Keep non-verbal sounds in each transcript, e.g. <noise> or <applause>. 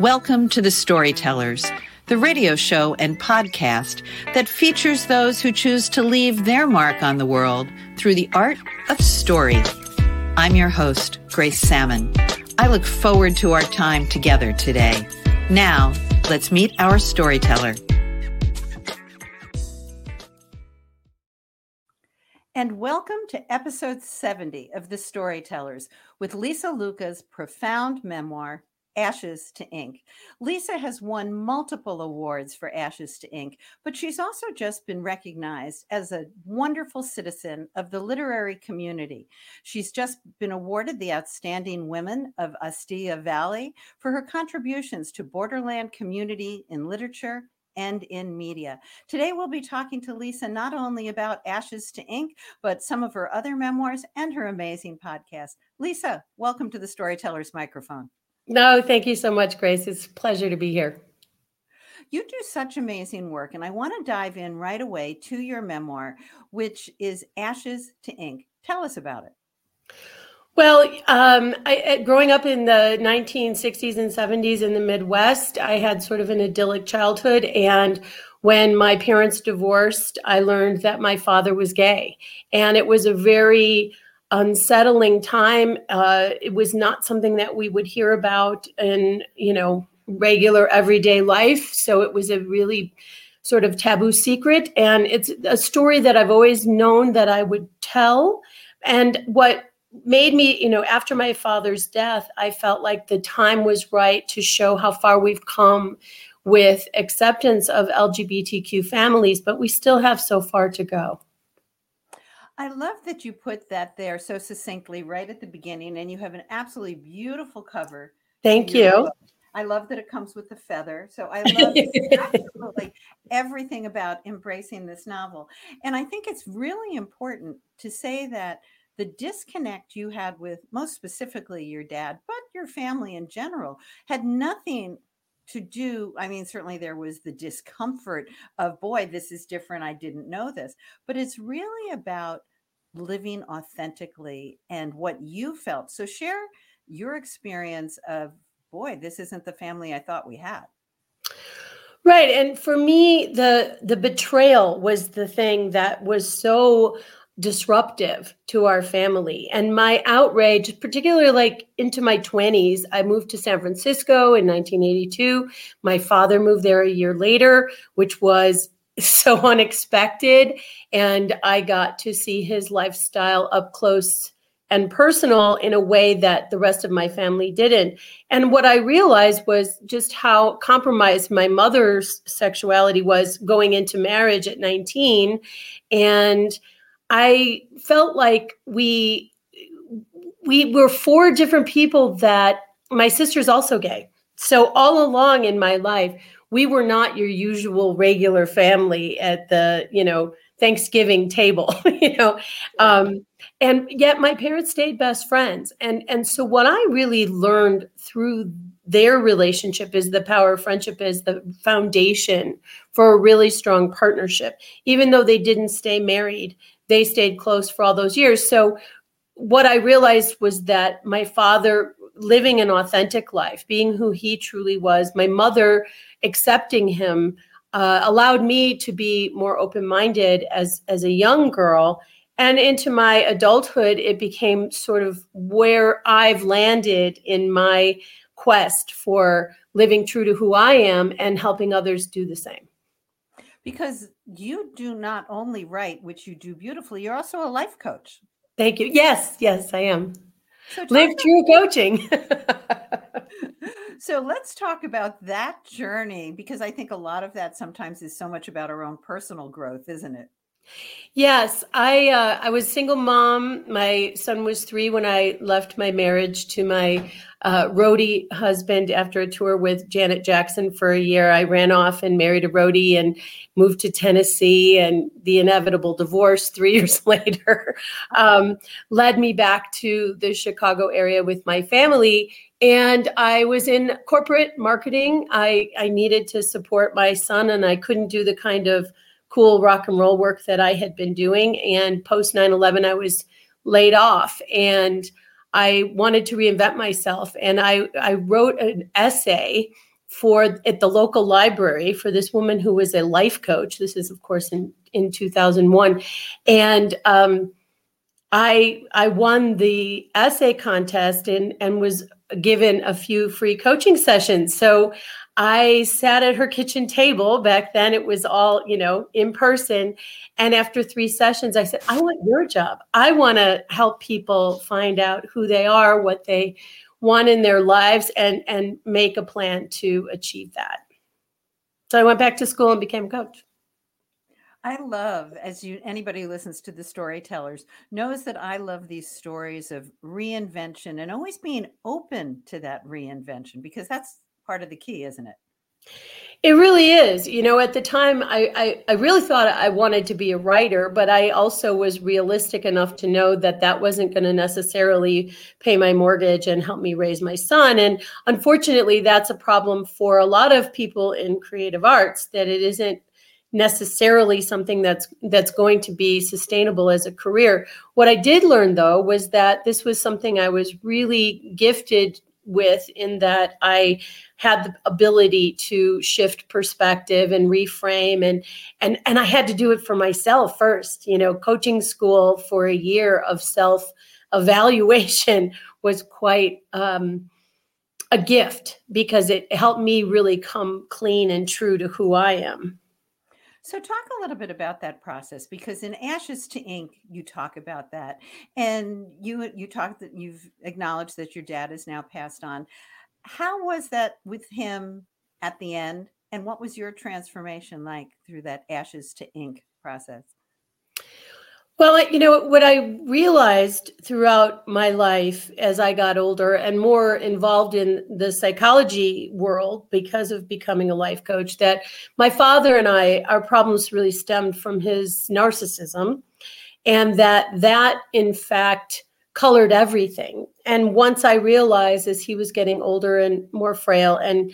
Welcome to The Storytellers, the radio show and podcast that features those who choose to leave their mark on the world through the art of story. I'm your host, Grace Sammon. I look forward to our time together today. Now, let's meet our storyteller. And welcome to episode 70 of The Storytellers with Lisa Luca's profound memoir, Ashes to Ink. Lisa has won multiple awards for Ashes to Ink, but she's also just been recognized as a wonderful citizen of the literary community. She's just been awarded the Outstanding Women of Astia Valley for her contributions to borderland community in literature and in media. Today, we'll be talking to Lisa not only about Ashes to Ink, but some of her other memoirs and her amazing podcast. Lisa, welcome to the Storyteller's Microphone. No, thank you so much, Grace. It's a pleasure to be here. You do such amazing work, and I want to dive in right away to your memoir, which is Ashes to Ink. Tell us about it. Well, um, I, growing up in the 1960s and 70s in the Midwest, I had sort of an idyllic childhood. And when my parents divorced, I learned that my father was gay. And it was a very unsettling time. Uh, it was not something that we would hear about in, you know, regular everyday life. So it was a really sort of taboo secret. And it's a story that I've always known that I would tell. And what made me, you know, after my father's death, I felt like the time was right to show how far we've come with acceptance of LGBTQ families, but we still have so far to go. I love that you put that there so succinctly right at the beginning, and you have an absolutely beautiful cover. Thank you. Book. I love that it comes with a feather. So I <laughs> love absolutely everything about embracing this novel. And I think it's really important to say that the disconnect you had with most specifically your dad, but your family in general, had nothing to do i mean certainly there was the discomfort of boy this is different i didn't know this but it's really about living authentically and what you felt so share your experience of boy this isn't the family i thought we had right and for me the the betrayal was the thing that was so disruptive to our family. And my outrage, particularly like into my 20s, I moved to San Francisco in 1982. My father moved there a year later, which was <laughs> so unexpected. And I got to see his lifestyle up close and personal in a way that the rest of my family didn't. And what I realized was just how compromised my mother's sexuality was going into marriage at 19. And I felt like we we were four different people that my sister's also gay. So all along in my life, we were not your usual regular family at the, you know, Thanksgiving table, <laughs> you know. Um, and yet my parents stayed best friends. And and so what I really learned through their relationship is the power of friendship is the foundation for a really strong partnership. Even though they didn't stay married, they stayed close for all those years. So what I realized was that my father living an authentic life, being who he truly was, my mother accepting him uh, allowed me to be more open-minded as as a young girl and into my adulthood it became sort of where i've landed in my quest for living true to who i am and helping others do the same because you do not only write, which you do beautifully, you're also a life coach. Thank you. Yes, yes, I am. So Live true coaching. <laughs> so let's talk about that journey because I think a lot of that sometimes is so much about our own personal growth, isn't it? Yes, I uh, I was single mom. My son was three when I left my marriage to my uh, roadie husband after a tour with Janet Jackson for a year. I ran off and married a roadie and moved to Tennessee. And the inevitable divorce three <laughs> years later um, led me back to the Chicago area with my family. And I was in corporate marketing. I, I needed to support my son, and I couldn't do the kind of cool rock and roll work that I had been doing. And post 9 11, I was laid off and I wanted to reinvent myself. And I, I wrote an essay for at the local library for this woman who was a life coach. This is, of course, in in 2001, and um, I I won the essay contest and and was given a few free coaching sessions. So I sat at her kitchen table. Back then it was all, you know, in person. And after three sessions, I said, I want your job. I want to help people find out who they are, what they want in their lives, and and make a plan to achieve that. So I went back to school and became a coach. I love, as you anybody who listens to the storytellers knows that I love these stories of reinvention and always being open to that reinvention because that's part of the key, isn't it? It really is. You know, at the time, I, I, I, really thought I wanted to be a writer, but I also was realistic enough to know that that wasn't going to necessarily pay my mortgage and help me raise my son. And unfortunately, that's a problem for a lot of people in creative arts that it isn't necessarily something that's that's going to be sustainable as a career. What I did learn though was that this was something I was really gifted with in that I had the ability to shift perspective and reframe and and and I had to do it for myself first. You know, coaching school for a year of self evaluation <laughs> was quite um, a gift because it helped me really come clean and true to who I am. So, talk a little bit about that process because in Ashes to Ink, you talk about that, and you you talk that you've acknowledged that your dad is now passed on. How was that with him at the end, and what was your transformation like through that Ashes to Ink process? Well, you know, what I realized throughout my life as I got older and more involved in the psychology world because of becoming a life coach, that my father and I, our problems really stemmed from his narcissism, and that that, in fact, colored everything. And once I realized as he was getting older and more frail, and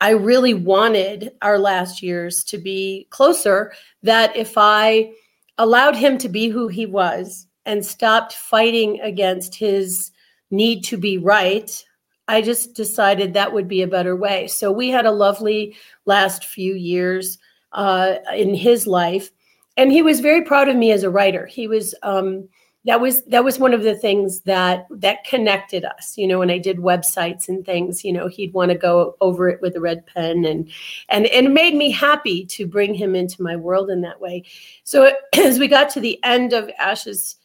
I really wanted our last years to be closer, that if I allowed him to be who he was and stopped fighting against his need to be right, I just decided that would be a better way. So we had a lovely last few years uh, in his life, and he was very proud of me as a writer. He was um, that was that was one of the things that that connected us you know when i did websites and things you know he'd want to go over it with a red pen and and, and it made me happy to bring him into my world in that way. So <clears throat> as we got to the end of ashes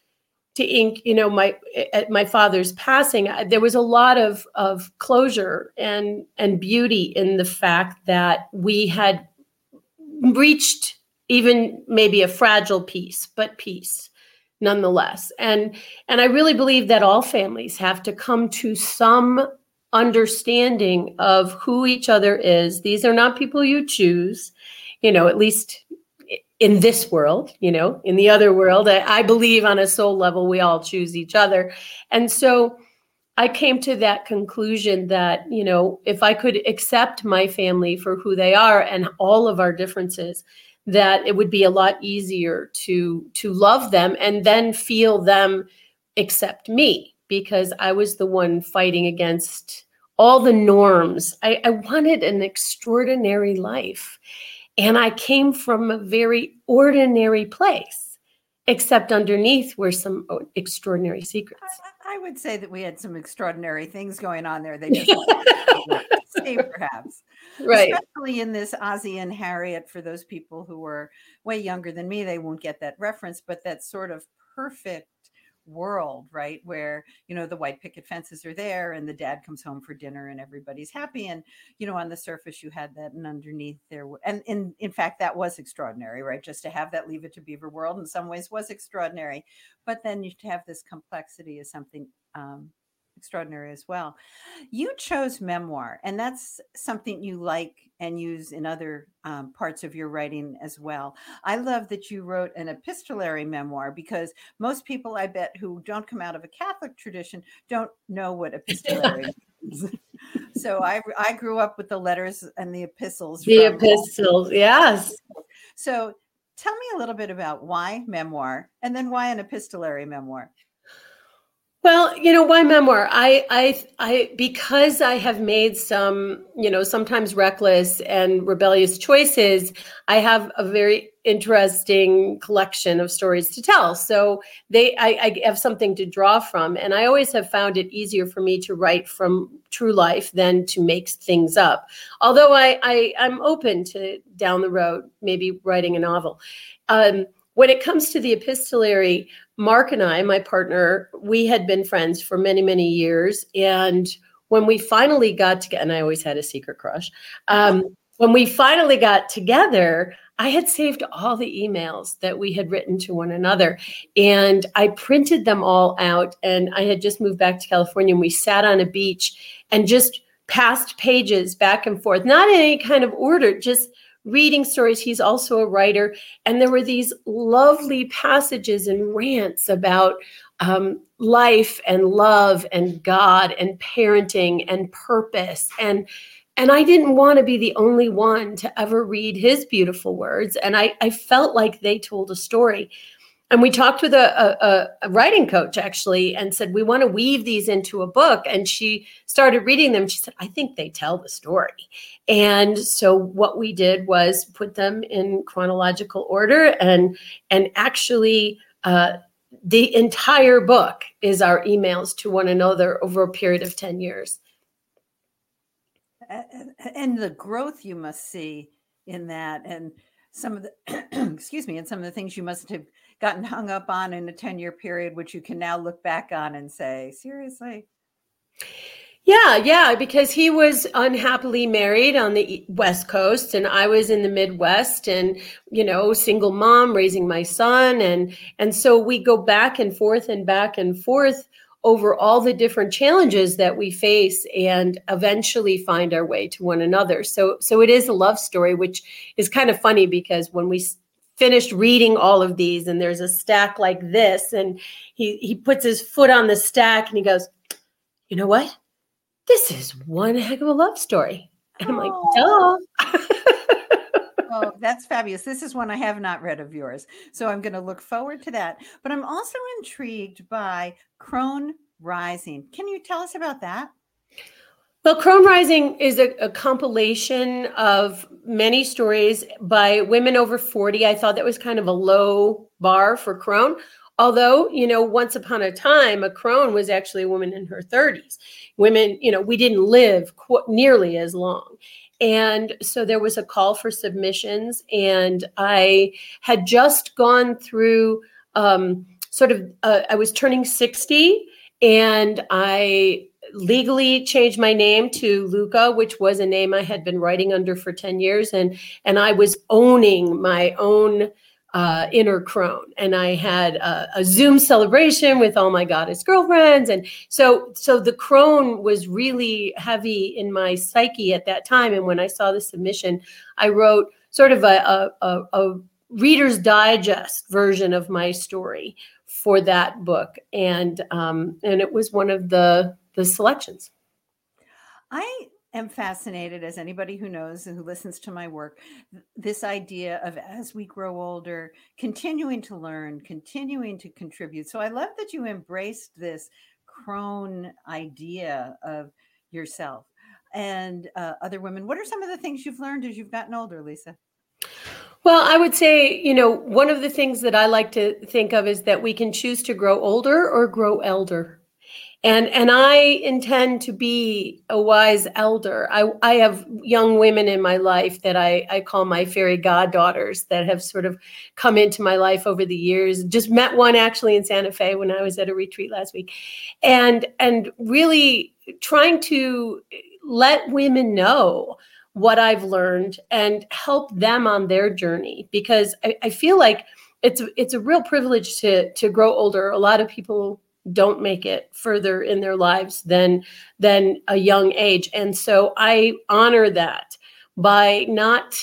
to ink you know my at my father's passing there was a lot of of closure and and beauty in the fact that we had reached even maybe a fragile peace but peace nonetheless. And and i really believe that all families have to come to some understanding of who each other is. These are not people you choose you know at least in this world you know in the other world. I, I believe on a soul level we all choose each other. And so I came to that conclusion that, you know, if I could accept my family for who they are and all of our differences, that it would be a lot easier to to love them and then feel them accept me because I was the one fighting against all the norms. I, I wanted an extraordinary life. And I came from a very ordinary place, except underneath were some oh, extraordinary secrets. I, I would say that we had some extraordinary things going on there. They <laughs> just say perhaps. Right. Especially in this ozzie and harriet for those people who are way younger than me they won't get that reference but that sort of perfect world right where you know the white picket fences are there and the dad comes home for dinner and everybody's happy and you know on the surface you had that and underneath there and in in fact that was extraordinary right? Just to have that leave it to beaver world in some ways was extraordinary but then you have this complexity is something um, extraordinary as well. You chose memoir, and that's something you like and use in other um, parts of your writing as well. I love that you wrote an epistolary memoir because most people, I bet, who don't come out of a Catholic tradition don't know what epistolary <laughs> means. <laughs> so I, I grew up with the letters and the epistles. The epistles, yes. So tell me a little bit about why memoir and then why an epistolary memoir. Well, you know, why memoir? I, I, I, because I have made some, you know, sometimes reckless and rebellious choices. I have a very interesting collection of stories to tell. So they, I, I have something to draw from, and I always have found it easier for me to write from true life than to make things up. Although I, I I'm open to down the road maybe writing a novel. Um, when it comes to the epistolary, Mark and I, my partner, we had been friends for many, many years. And when we finally got together, and I always had a secret crush, um, when we finally got together, I had saved all the emails that we had written to one another and I printed them all out. And I had just moved back to California and we sat on a beach and just passed pages back and forth, not in any kind of order, just reading stories. He's also a writer. And there were these lovely passages and rants about um, life and love and God and parenting and purpose. And and I didn't want to be the only one to ever read his beautiful words. And I, I felt like they told a story. And we talked with a, a, a, writing coach actually and said, we want to weave these into a book. And she started reading them. She said, I think they tell the story. And so what we did was put them in chronological order and, and actually, uh, the entire book is our emails to one another over a period of 10 years. And the growth you must see in that, and some of the, <clears throat> excuse me, and some of the things you must have gotten hung up on in a 10 year period, which you can now look back on and say, seriously? Yeah, yeah, because he was unhappily married on the West Coast and I was in the Midwest and you know, single mom raising my son and and so we go back and forth and back and forth over all the different challenges that we face and eventually find our way to one another. So so it is a love story which is kind of funny because when we finished reading all of these and there's a stack like this and he he puts his foot on the stack and he goes you know what? This is one heck of a love story. And i'm like duh. Oh that's fabulous. This is one i have not read of yours so i'm going to look forward to that. But i'm also intrigued by crone rising. Can you tell us about that well, Crone Rising is a, a, compilation of many stories by women over 40. I thought that was kind of a low bar for Crone. Although, you know, once upon a time, a crone was actually a woman in her 30s. Women, you know, we didn't live qu- nearly as long. And so there was a call for submissions. And I had just gone through um, sort of, uh, I was turning 60 and I legally changed my name to Luca, which was a name I had been writing under for 10 years. And, and I was owning my own uh, inner crone. And I had a, a, Zoom celebration with all my goddess girlfriends. And so, so the crone was really heavy in my psyche at that time. And when I saw the submission, I wrote sort of a, a, a reader's digest version of my story for that book. And, um, and it was one of the the selections. I am fascinated, as anybody who knows and who listens to my work, this idea of as we grow older, continuing to learn, continuing to contribute. So I love that you embraced this crone idea of yourself and uh, other women. What are some of the things you've learned as you've gotten older, Lisa? Well, I would say, you know, one of the things that I like to think of is that we can choose to grow older or grow elder and and i intend to be a wise elder. I i have young women in my life that i i call my fairy goddaughters that have sort of come into my life over the years. Just met one actually in santa fe when i was at a retreat last week. And and really trying to let women know what i've learned and help them on their journey. Because i, I feel like it's it's a real privilege to to grow older. A lot of people don't make it further in their lives than than a young age. And so i honor that by not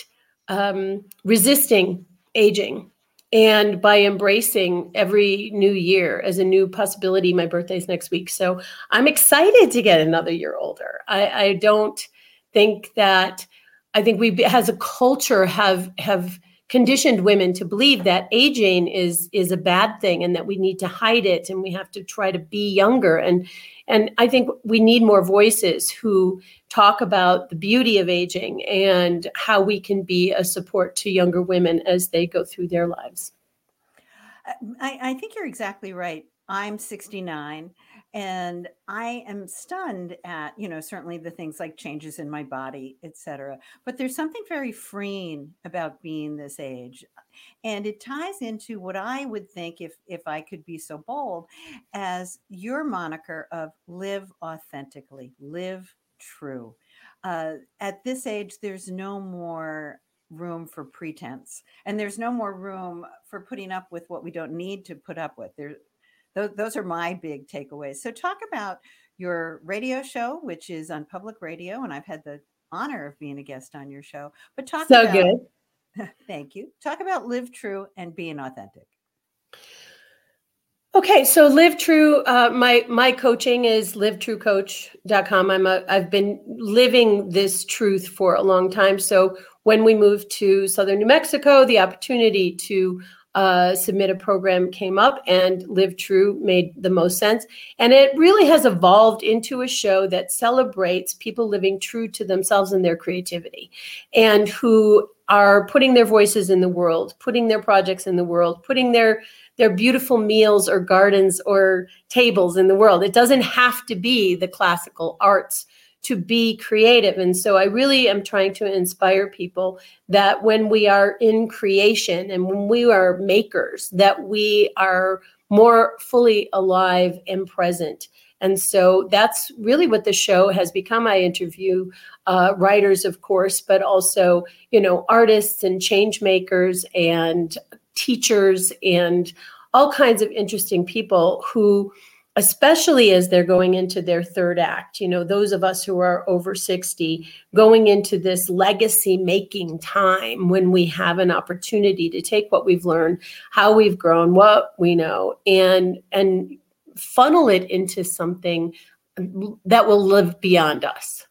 um, resisting aging and by embracing every new year as a new possibility. My birthday's next week so i'm excited to get another year older. I, I don't think that i think we as a culture have have conditioned women to believe that aging is is a bad thing and that we need to hide it and we have to try to be younger and and I think we need more voices who talk about the beauty of aging and how we can be a support to younger women as they go through their lives. I, I think you're exactly right. I'm 69 and I am stunned at, you know, certainly the things like changes in my body, etc. But there's something very freeing about being this age. And it ties into what I would think if if I could be so bold as your moniker of live authentically, live true. Uh, at this age, there's no more room for pretense and there's no more room for putting up with what we don't need to put up with there those, those are my big takeaways so talk about your radio show which is on public radio and i've had the honor of being a guest on your show but talk so about, good <laughs> thank you talk about live true and being authentic Okay, so live true. Uh, my my coaching is livetruecoach.com. I'm a I've been living this truth for a long time. So when we moved to southern New Mexico, the opportunity to uh, submit a program came up, and Live True made the most sense. And it really has evolved into a show that celebrates people living true to themselves and their creativity, and who are putting their voices in the world, putting their projects in the world, putting their their beautiful meals or gardens or tables in the world. It doesn't have to be the classical arts to be creative. And so I really am trying to inspire people that when we are in creation and when we are makers, that we are more fully alive and present. And so that's really what the show has become. I interview uh, writers, of course, but also, you know, artists and change makers and teachers and all kinds of interesting people who especially as they're going into their third act. You know those of us who are over 60 going into this legacy making time when we have an opportunity to take what we've learned how we've grown what we know and and funnel it into something that will live beyond us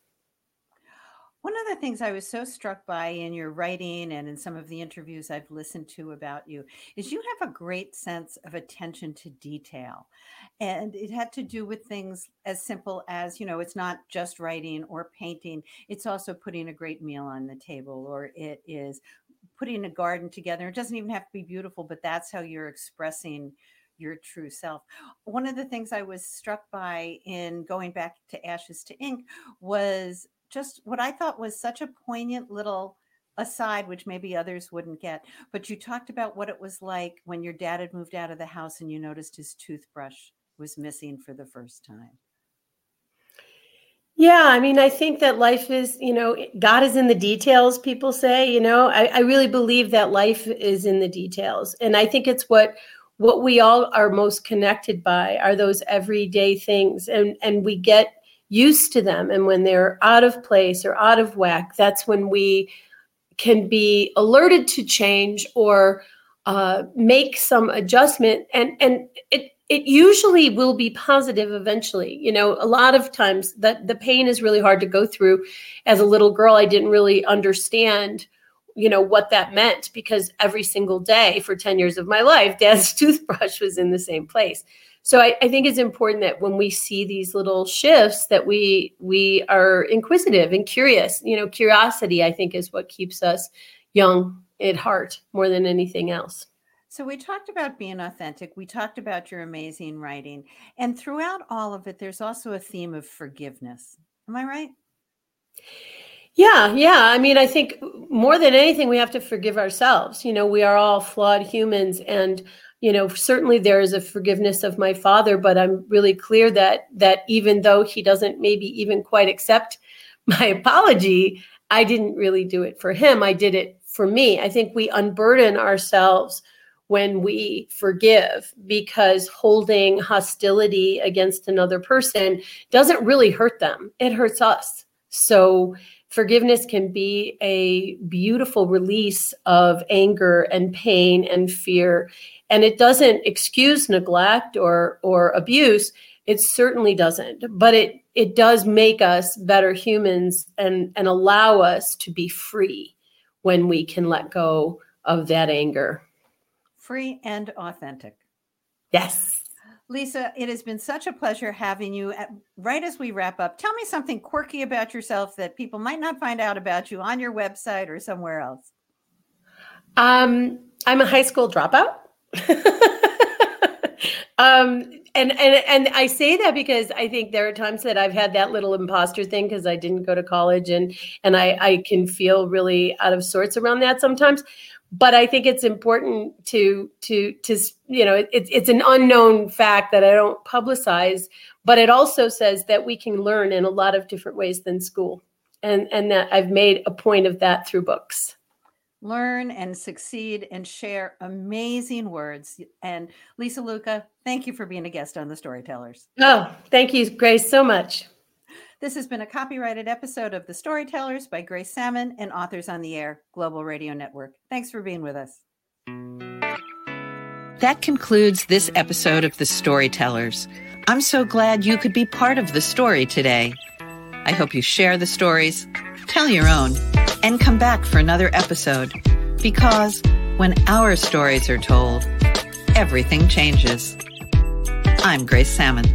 one of the things I was so struck by in your writing and in some of the interviews I've listened to about you is you have a great sense of attention to detail. And it had to do with things as simple as, you know, it's not just writing or painting, it's also putting a great meal on the table, or it is putting a garden together. It doesn't even have to be beautiful, but that's how you're expressing your true self. One of the things I was struck by in going back to Ashes to Ink was just what I thought was such a poignant little aside, which maybe others wouldn't get. But you talked about what it was like when your dad had moved out of the house and you noticed his toothbrush was missing for the first time. Yeah, I mean, I think that life is, you know, God is in the details, people say, you know, I, I really believe that life is in the details. And I think it's what what we all are most connected by are those everyday things. And and we get used to them. And when they're out of place or out of whack, that's when we can be alerted to change or uh, make some adjustment. And and it it usually will be positive eventually. You know, a lot of times that the pain is really hard to go through. As a little girl, I didn't really understand you know what that meant because every single day for 10 years of my life dad's <laughs> toothbrush was in the same place so I, I, think it's important that when we see these little shifts that we we are inquisitive and curious. You know curiosity i think is what keeps us young at heart more than anything else. So we talked about being authentic. We talked about your amazing writing. And throughout all of it there's also a theme of forgiveness. Am i right? Yeah, yeah. I mean, I think more than anything, we have to forgive ourselves. You know, we are all flawed humans, and you know certainly there is a forgiveness of my father but i'm really clear that that even though he doesn't maybe even quite accept <laughs> my apology i didn't really do it for him. I did it for me. I think we unburden ourselves when we forgive because holding hostility against another person doesn't really hurt them. It hurts us. So forgiveness can be a beautiful release of anger and pain and fear and it doesn't excuse neglect or or abuse it certainly doesn't but it it does make us better humans and and allow us to be free when we can let go of that anger. Free and authentic. Yes. Lisa, it has been such a pleasure having you. At, right as we wrap up, tell me something quirky about yourself that people might not find out about you on your website or somewhere else. Um, I'm a high school dropout. <laughs> um, and and and I say that because I think there are times that I've had that little imposter thing because I didn't go to college and and I I can feel really out of sorts around that sometimes. But I think it's important to to to you know it's it's an unknown fact that I don't publicize, but it also says that we can learn in a lot of different ways than school, and and that I've made a point of that through books learn and succeed and share amazing words. And Lisa Luca, thank you for being a guest on the Storytellers. Oh, thank you, Grace, so much. This has been a copyrighted episode of The Storytellers by Grace Sammon and Authors on the Air Global Radio Network. Thanks for being with us. That concludes this episode of The Storytellers. I'm so glad you could be part of the story today. I hope you share the stories, tell your own and come back for another episode because when our stories are told, everything changes. I'm Grace Sammon.